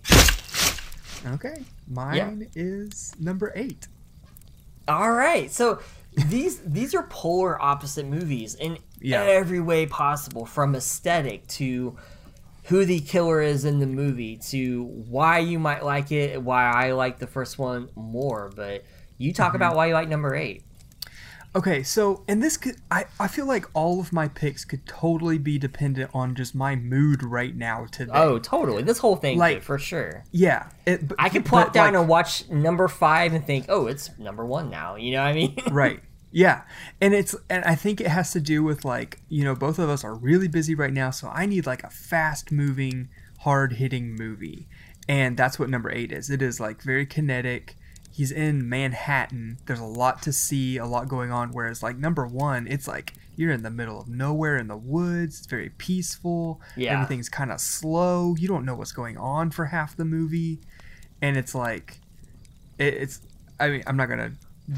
Okay, mine is number eight. All right, so these these are polar opposite movies in Yeah. every way possible, from aesthetic to who the killer is in the movie to why you might like it, why I like the first one more. But you talk mm-hmm. about why you like number eight. Okay, so and this could I, I feel like all of my picks could totally be dependent on just my mood right now today. Oh, totally. This whole thing, Like- could, for sure. yeah. It, but, I could plop down like- and watch number five and think, oh, it's number one now. You know what I mean? right yeah and it's and i think it has to do with like you know both of us are really busy right now so i need like a fast moving hard hitting movie and that's what number eight is it is like very kinetic he's in manhattan there's a lot to see a lot going on whereas like number one it's like you're in the middle of nowhere in the woods it's very peaceful Yeah. everything's kind of slow you don't know what's going on for half the movie and it's like it, it's i mean i'm not gonna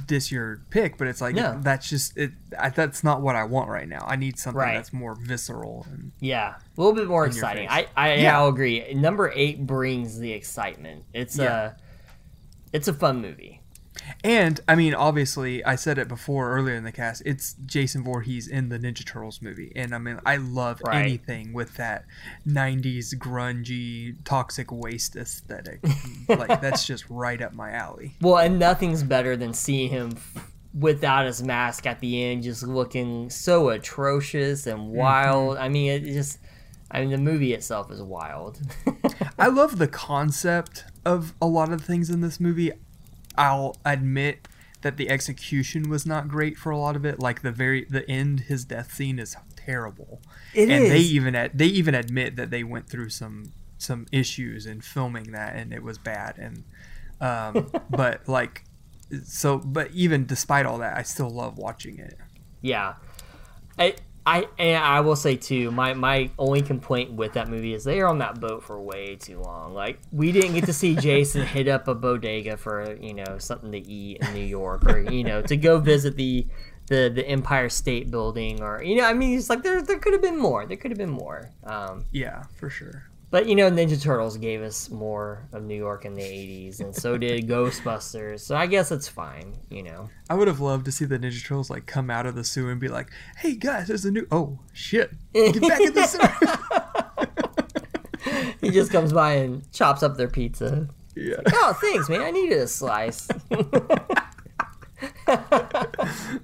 diss your pick but it's like No. that's just it I, that's not what i want right now i need something Right. that's more visceral and Yeah, a little bit more exciting. I, I Yeah. I'll agree. Number eight brings the excitement. It's Yeah. a, it's a fun movie. and i mean obviously i said it before earlier in the cast it's jason Voorhees in the ninja turtles movie and i mean i love Right. anything with that 90s grungy toxic waste aesthetic like that's just right up my alley Well, and nothing's better than seeing him f- without his mask at the end, just looking so atrocious and mm-hmm. wild. I mean, it just, I mean, the movie itself is wild. I love the concept of a lot of things in this movie. I'll admit that the execution was not great for a lot of it. Like the very the end, his death scene is terrible. It and they even ad- they even admit that they went through some some issues in filming that, and it was bad. And um, but like so, but even despite all that, I still love watching it. Yeah, I I and I will say too, my my only complaint with that movie is they are on that boat for way too long. Like we didn't get to see Jason hit up a bodega for you know something to eat in New York, or you know to go visit the the the Empire State Building, or you know I mean it's like there there could have been more. There could have been more. Um, Yeah, for sure. But you know Ninja Turtles gave us more of New York in the '80s, and so did Ghostbusters. So I guess it's fine. You know. I would have loved to see the Ninja Turtles like come out of the sewer and be like, "Hey guys, there's a new oh shit, get back in the sewer." He just comes by and chops up their pizza. yeah. Oh, thanks, man. I needed a slice.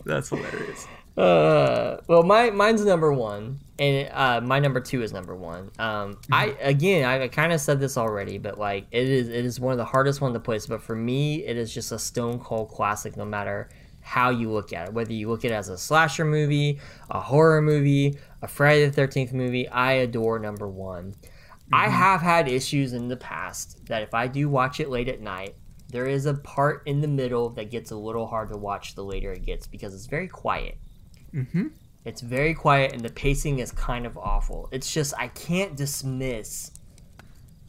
That's hilarious. Uh, well, my mine's number one, and uh, my number two is number one. Um, I again, I kind of said this already, but like it is, it is one of the hardest one to place. But for me, it is just a stone cold classic, no matter how you look at it. Whether you look at it as a slasher movie, a horror movie, a Friday the Thirteenth movie, I adore number one. I have had issues in the past that if I do watch it late at night, there is a part in the middle that gets a little hard to watch the later it gets because it's very quiet. Mm-hmm. It's very quiet and the pacing is kind of awful. It's just I can't dismiss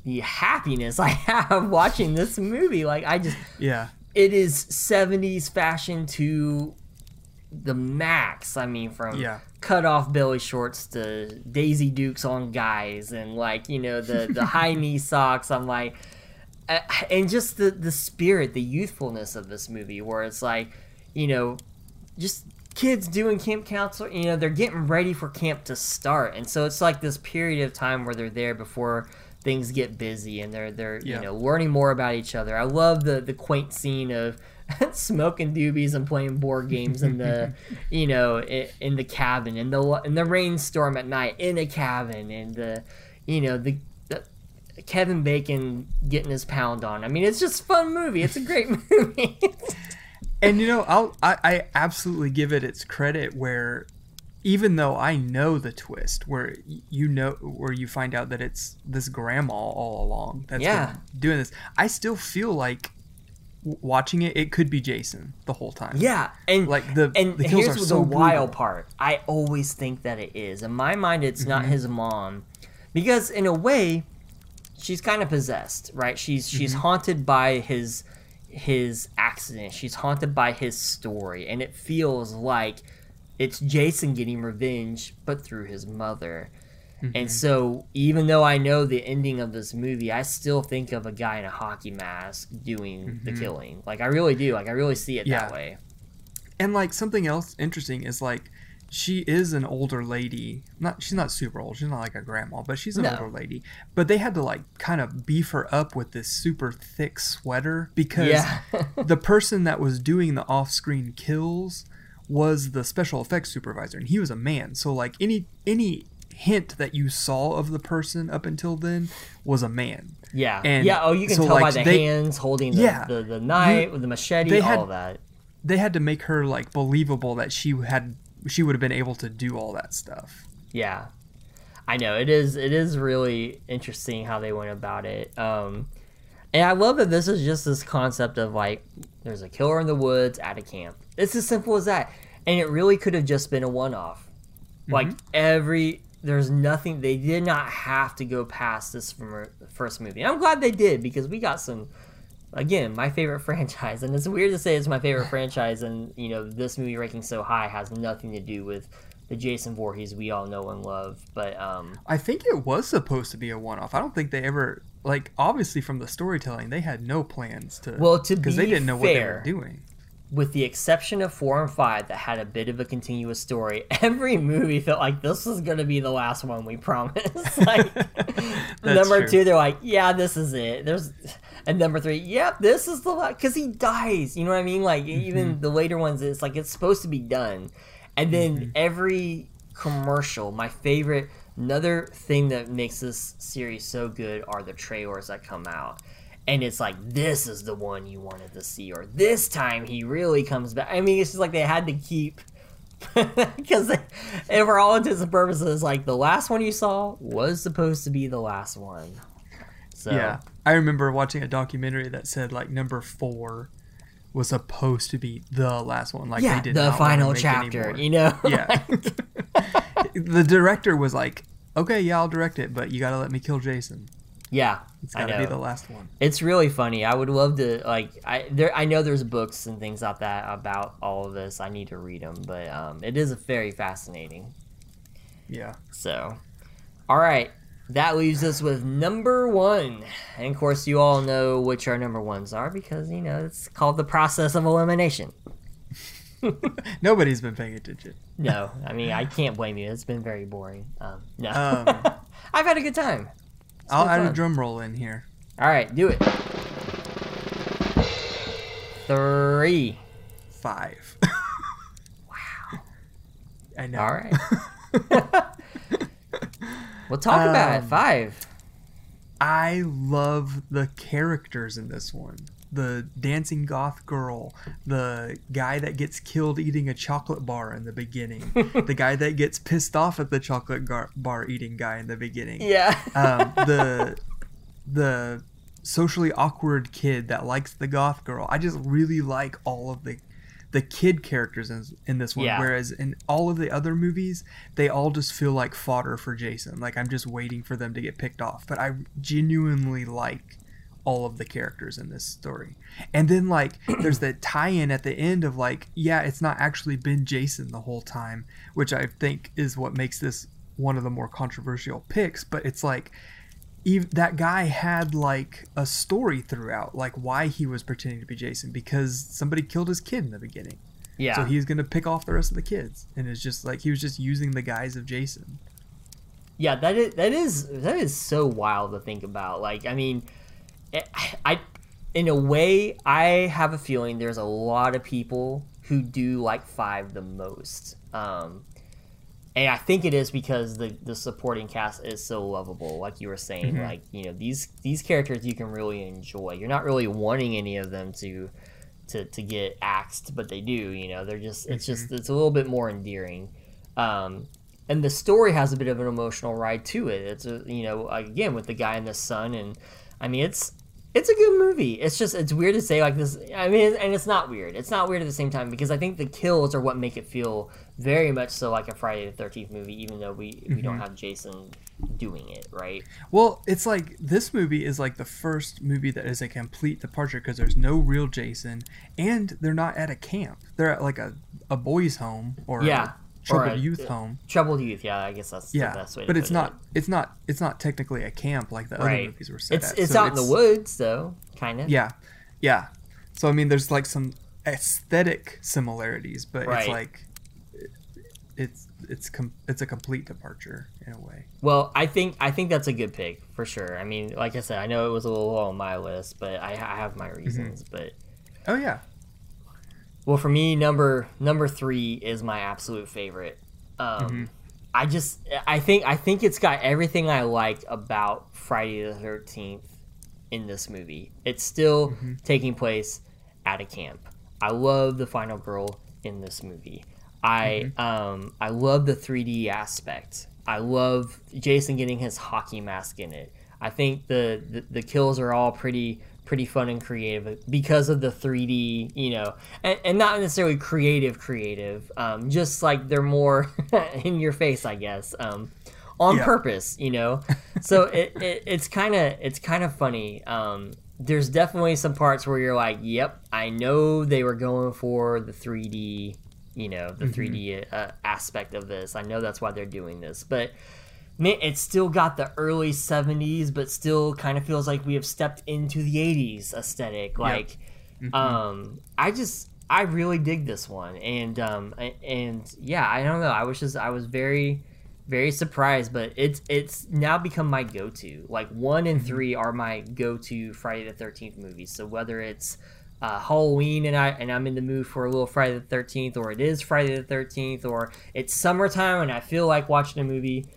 the happiness I have watching this movie. Like I just Yeah. it is 70s fashion to the max. I mean, from Yeah. cut off belly shorts to Daisy Dukes on guys, and like you know the the high knee socks. I'm like, uh, and just the the spirit, the youthfulness of this movie, where it's like, you know, just kids doing camp counselor. You know, they're getting ready for camp to start, and so it's like this period of time where they're there before things get busy and they're they're Yeah. you know learning more about each other. I love the the quaint scene of smoking doobies and playing board games in the you know in, in the cabin in the in the rainstorm at night in a cabin and the you know the, the Kevin Bacon getting his pound on. I mean, it's just a fun movie. It's a great movie. And you know, I'll I, I absolutely give it its credit where even though I know the twist where you know where you find out that it's this grandma all along that's Yeah. been doing this, I still feel like watching it it could be Jason the whole time. Yeah, and Like, the- and the kills here's are the so wild brutal. part. I always think that it is. In my mind, it's not Mm-hmm. his mom, because in a way, she's kind of possessed, right? She's she's Mm-hmm. haunted by his his accident. She's haunted by his story, and it feels like it's Jason getting revenge, but through his mother. Mm-hmm. And so, even though I know the ending of this movie, I still think of a guy in a hockey mask doing the killing. Like I really do. Like I really see it that Mm-hmm. Way. And like something else interesting is like she is an older lady. Not she's not super old. She's not like a grandma, but she's an No. older lady. But they had to like kind of beef her up with this super thick sweater because Yeah. the person that was doing the off-screen kills was the special effects supervisor and he was a man. So like any any hint that you saw of the person up until then was a man. Yeah. And yeah. Oh, you can so, tell by the they- hands holding the, Yeah. the, the knife You- with the machete, all had- that. They had to make her like believable that she had she would have been able to do all that stuff. Yeah. I know it is. It is really interesting how they went about it. Um, and I love that this is just this concept of like, there's a killer in the woods at a camp. It's as simple as that, and it really could have just been a one-off. Like every, there's nothing. They did not have to go past this from first movie. And I'm glad they did because we got some. Again, my favorite franchise, and it's weird to say it's my favorite franchise, and you know this movie ranking so high has nothing to do with the Jason Voorhees we all know and love. But um, I think it was supposed to be a one-off. I don't think they ever like obviously from the storytelling they had no plans to Well, to because they didn't know what they fair, were doing. with the exception of four and five that had a bit of a continuous story, every movie felt like this was going to be the last one. We promise. like number true. two, they're like, yeah, this is it. There's and number three, yep, this is the last because he dies. You know what I mean? Like Mm-hmm. even the later ones, it's like it's supposed to be done, and then Mm-hmm. every commercial, my favorite. Another thing that makes this series so good are the trailers that come out and it's like this is the one you wanted to see or this time he really comes back i mean it's just like they had to keep because for all intents and purposes like the last one you saw was supposed to be the last one so Yeah, I remember watching a documentary that said like number four was supposed to be the last one. Like yeah they did the final chapter you know Yeah. the director was like, "Okay, yeah, I'll direct it, but you got to let me kill Jason. yeah it's got to be the last one." It's really funny. I would love to like I there I know there's books and things like that about all of this. I need to read them, but um, it is very fascinating. Yeah. So, all right, that leaves us with number one, and of course, you all know which our number ones are because you know it's called the process of elimination. Nobody's been paying attention. No, I mean I can't blame you. It's been very boring. Um, no, Um, I've had a good time. I'll been add a drum roll in here. All right, do it. Three. Five. wow. I know. All right. We'll talk about it. Um, Five. I love the characters in this one. The dancing goth girl, the guy that gets killed eating a chocolate bar in the beginning, the guy that gets pissed off at the chocolate gar- bar eating guy in the beginning, Yeah. um, the the socially awkward kid that likes the goth girl. I just really like all of the the kid characters in, in this one. Yeah. Whereas in all of the other movies, they all just feel like fodder for Jason. Like I'm just waiting for them to get picked off. But I genuinely like all of the characters in this story. And then like there's that tie-in at the end of like, yeah, it's not actually been Jason the whole time, which I think is what makes this one of the more controversial picks, but it's like ev- that guy had like a story throughout, like why he was pretending to be Jason because somebody killed his kid in the beginning. Yeah. So he's gonna pick off the rest of the kids, and it's just like he was just using the guise of Jason. Yeah, that is that is that is so wild to think about. Like, I mean, I, I in a way, I have a feeling there's a lot of people who do like five the most. Um, and I think it is because the the supporting cast is so lovable. Like you were saying, like you know these these characters you can really enjoy. You're not really wanting any of them to to to get axed, but they do. You know, they're just it's just it's a little bit more endearing. Um, and the story has a bit of an emotional ride to it. It's a you know again with the guy and the son, and I mean it's it's a good movie. It's just it's weird to say like this. I mean, and it's not weird. It's not weird at the same time because I think the kills are what make it feel very much so like a Friday the Thirteenth movie, even though we we don't mm-hmm. have Jason doing it right. Well, it's like this movie is like the first movie that is a complete departure because there's no real Jason, and they're not at a camp. They're at like a, a boys' home or Yeah, a or troubled a- youth home. Troubled Youth, yeah, I guess that's Yeah, the best way. to but it's not. It. It's not. It's not technically a camp like the other movies were set It's at. it's So out in the woods though, kind of. Yeah, yeah. So I mean, there's like some aesthetic similarities, but Right. it's like it's it's com- it's a complete departure in a way. Well, I think I think that's a good pick for sure. I mean, like I said, I know it was a little low on my list, but I, I have my reasons. But Oh yeah. well, for me, number number three is my absolute favorite. Um, Mm-hmm. I just I think I think it's got everything I like about Friday the Thirteenth in this movie. It's still Mm-hmm. taking place at a camp. I love the final girl in this movie. I Mm-hmm. um I love the 3D aspect. I love Jason getting his hockey mask in it. I think the, the the kills are all pretty pretty fun and creative because of the 3D, you know, and, and not necessarily creative creative. Um, just like they're more in your face, I guess. Um, on Yeah. purpose, you know. So it, it it's kind of it's kind of funny. Um, there's definitely some parts where you're like, "Yep, I know they were going for the 3D, you know, the 3D uh, aspect of this. I know that's why they're doing this." But it's still got the early 70s, but still kind of feels like we have stepped into the 80s aesthetic. Like, um, I just I really dig this one, and um, and yeah, I don't know. I was just I was very very surprised, but it's it's now become my go-to. Like one and three are my go-to Friday the Thirteenth movies. So whether it's uh, Halloween and I and I'm in the mood for a little Friday the Thirteenth, or it is Friday the Thirteenth, or it's summertime and I feel like watching a movie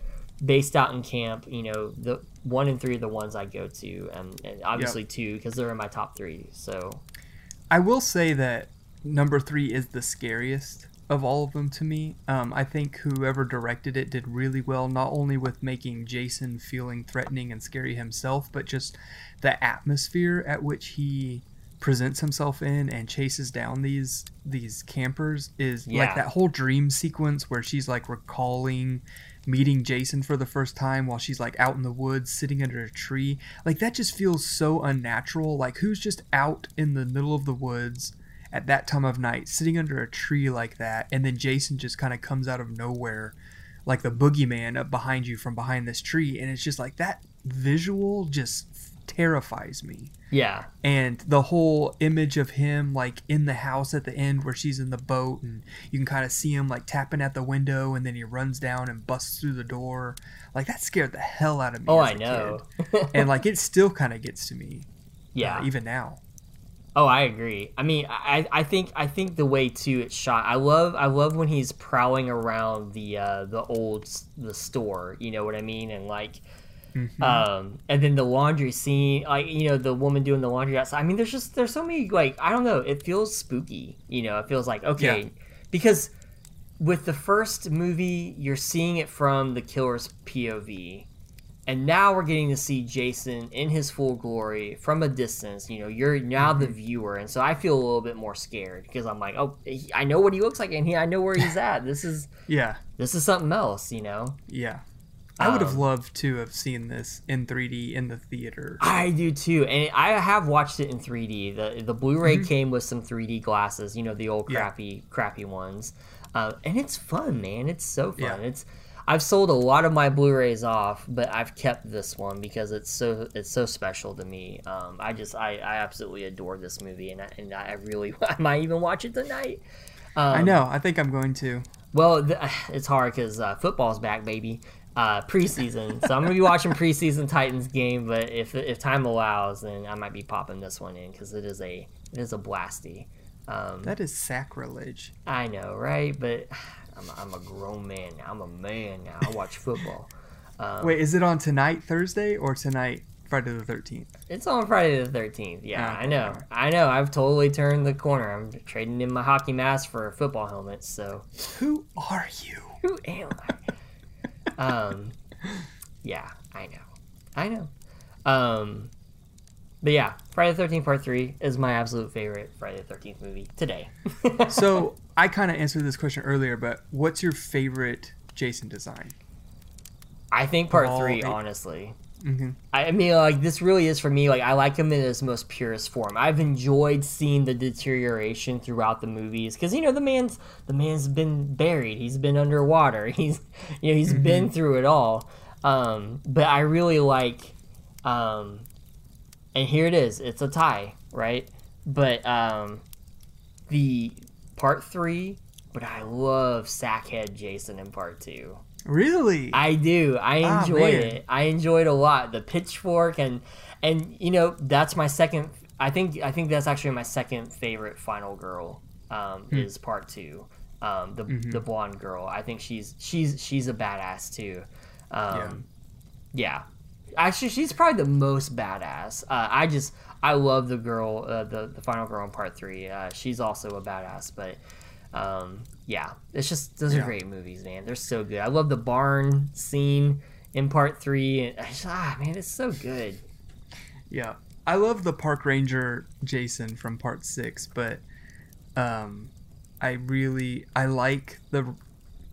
based out in camp. You know, the one and three are the ones I go to, and, and obviously two because they're in my top three. So I will say that number three is the scariest of all of them to me. Um, I think whoever directed it did really well, not only with making Jason feeling threatening and scary himself, but just the atmosphere at which he presents himself in and chases down these these campers is Yeah. like that whole dream sequence where she's like recalling meeting Jason for the first time while she's like out in the woods sitting under a tree. Like that just feels so unnatural. Like who's just out in the middle of the woods at that time of night sitting under a tree like that and then Jason just kind of comes out of nowhere like the boogeyman up behind you from behind this tree and it's just like that visual just terrifies me yeah, and the whole image of him like in the house at the end where she's in the boat and you can kind of see him like tapping at the window and then he runs down and busts through the door like that scared the hell out of me oh I know. and like it still kind of gets to me yeah, uh, even now Oh, I agree. I mean, I, I think I think the way too it's shot. I love I love when he's prowling around the uh, the old the store. You know what I mean? And like, Mm-hmm. um, and then the laundry scene. Like you know the woman doing the laundry outside. I mean, there's just there's so many like I don't know. It feels spooky. You know, it feels like okay Yeah. because with the first movie you're seeing it from the killer's POV. And now we're getting to see Jason in his full glory from a distance. You know, you're now the viewer, and so I feel a little bit more scared because I'm like, oh, I know what he looks like, and he, I know where he's at. This is yeah this is something else, you know. yeah I would have Um, loved to have seen this in 3D in the theater. I do too, and I have watched it in 3D. the The Blu-ray Mm-hmm. came with some 3D glasses, you know, the old Yeah. crappy, crappy ones, uh, and it's fun, man. It's so fun. Yeah. It's I've sold a lot of my Blu-rays off, but I've kept this one because it's so it's so special to me. Um, I just I, I absolutely adore this movie, and I, and I really I might even watch it tonight. Um, I know. I think I'm going to. Well, th- it's hard because uh, football's back, baby. Uh, preseason, so I'm gonna be watching preseason Titans game. But if if time allows, then I might be popping this one in because it is a it is a blasty. Um, That is sacrilege. I know, right? But I'm, I'm a grown man now. I'm a man now. I watch football. Um, Wait, is it on tonight, Thursday, or tonight, Friday the 13th? It's on Friday the 13th. Yeah, Ah, I know. okay. I know. I've totally turned the corner. I'm trading in my hockey mask for a football helmet. So Who are you? Who am I? Um, yeah, I know, I know. Um, but yeah, Friday the Thirteenth Part Three is my absolute favorite Friday the Thirteenth movie today. So I kind of answered this question earlier, but what's your favorite Jason design? I think Part Three, eight- honestly. Hmm I mean, like this really is for me. Like I like him in his most purest form. I've enjoyed seeing the deterioration throughout the movies because you know the man's the man's been buried. He's been underwater. He's you know he's been through it all. Um, but I really like, um, and here it is. It's a tie, right? But um, the part three. But I love Sackhead Jason in part two. Really? I do. I Ah, enjoyed it. I enjoyed a lot. The pitchfork and and you know that's my second. I think I think that's actually my second favorite final girl. Um, Hmm. Is part two. Um, the Mm-hmm. the blonde girl. I think she's she's she's a badass too. Um, yeah. Actually, she's probably the most badass. Uh, I just I love the girl, uh, the the final girl in part three. Uh, she's also a badass, but um, yeah, it's just those are great movies, man. They're so good. I love the barn scene in part three. And, ah, man, it's so good. yeah. I love the park ranger Jason from part six, but um, I really I like the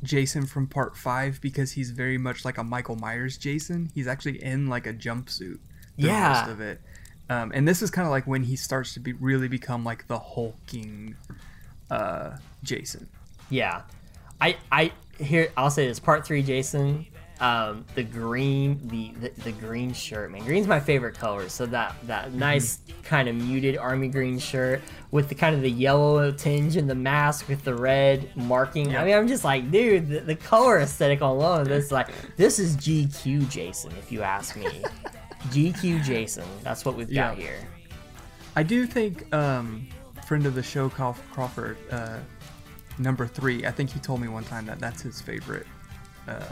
Jason from part five because he's very much like a Michael Myers Jason. He's actually in like a jumpsuit. the Yeah. most of it. Um, and this is kind of like when he starts to be really become like the hulking uh, Jason. Yeah, I I here I'll say this part three, Jason. Um, the green, the, the the green shirt, man. Green's my favorite color. So that that nice kind of muted army green shirt with the kind of the yellow tinge in the mask with the red marking. I mean, I'm just like, dude, the, the color aesthetic alone. This like this is GQ Jason, if you ask me. GQ Jason. That's what we've got Yeah. here. I do think um, friend of the show Crawford uh, number three. I think he told me one time that that's his favorite uh,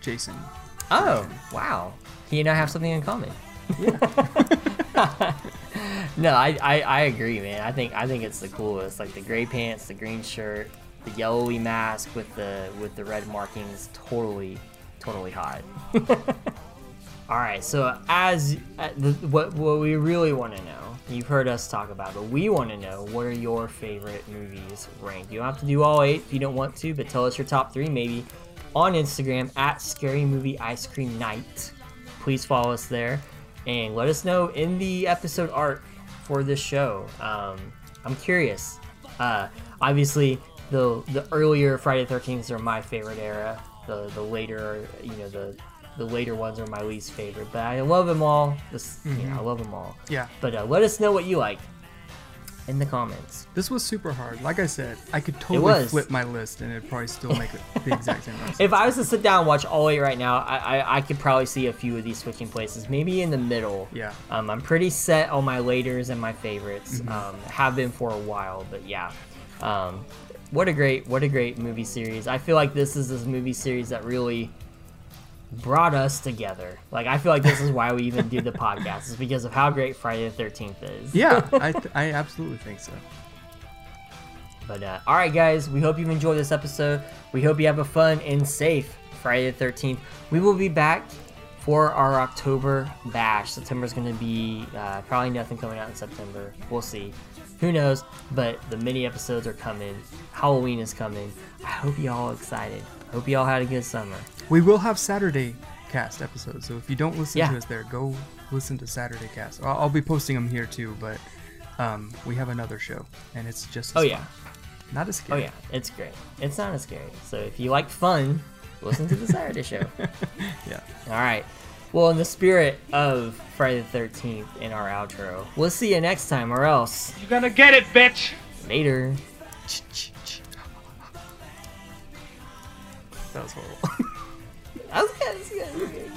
Jason. Oh, wow. He and I have something in common. no, I, I, I agree, man. I think I think it's the coolest. Like the gray pants, the green shirt, the yellowy mask with the with the red markings. Totally, totally hot. All right, so as uh, the, what what we really want to know, you've heard us talk about, but we want to know what are your favorite movies ranked. You don't have to do all eight if you don't want to, but tell us your top three maybe on Instagram at Scary Movie Ice Cream Night. Please follow us there and let us know in the episode art for this show. Um, I'm curious. Uh, obviously, the the earlier Friday 13th are my favorite era. The the later, you know, the the later ones are my least favorite. But I love them all. This, you know, I love them all. Yeah, But uh, let us know what you like in the comments. this was super hard. Like I said, I could totally flip my list and it'd probably still make it the exact same list. If I was to sit down and watch all eight right now, I, I, I could probably see a few of these switching places, maybe in the middle. Yeah. Um, I'm pretty set on my laters and my favorites. Mm-hmm. Um, have been for a while, but yeah. Um, what a great, what a great movie series. I feel like this is this movie series that really brought us together. Like I feel like this is why we even do the podcast, is because of how great Friday the 13th is. yeah, I, th- I absolutely think so. But uh, all right, guys, we hope you've enjoyed this episode. We hope you have a fun and safe Friday the 13th. We will be back for our October bash. September's going to be uh, probably nothing coming out in September. We'll see. Who knows? But the mini episodes are coming. Halloween is coming. I hope you all excited. Hope you all had a good summer. We will have Saturday cast episodes, so if you don't listen Yeah. to us there, go listen to Saturday cast. I'll, I'll be posting them here too, but um, we have another show, and it's just as Oh fun. yeah. not as scary. Oh yeah. It's great. It's not as scary. So if you like fun, listen to the Saturday show. yeah. All right. Well, in the spirit of Friday the 13th in our outro, we'll see you next time or else You're gonna get it, bitch! later. That was horrible. That was good. That was good. That was good.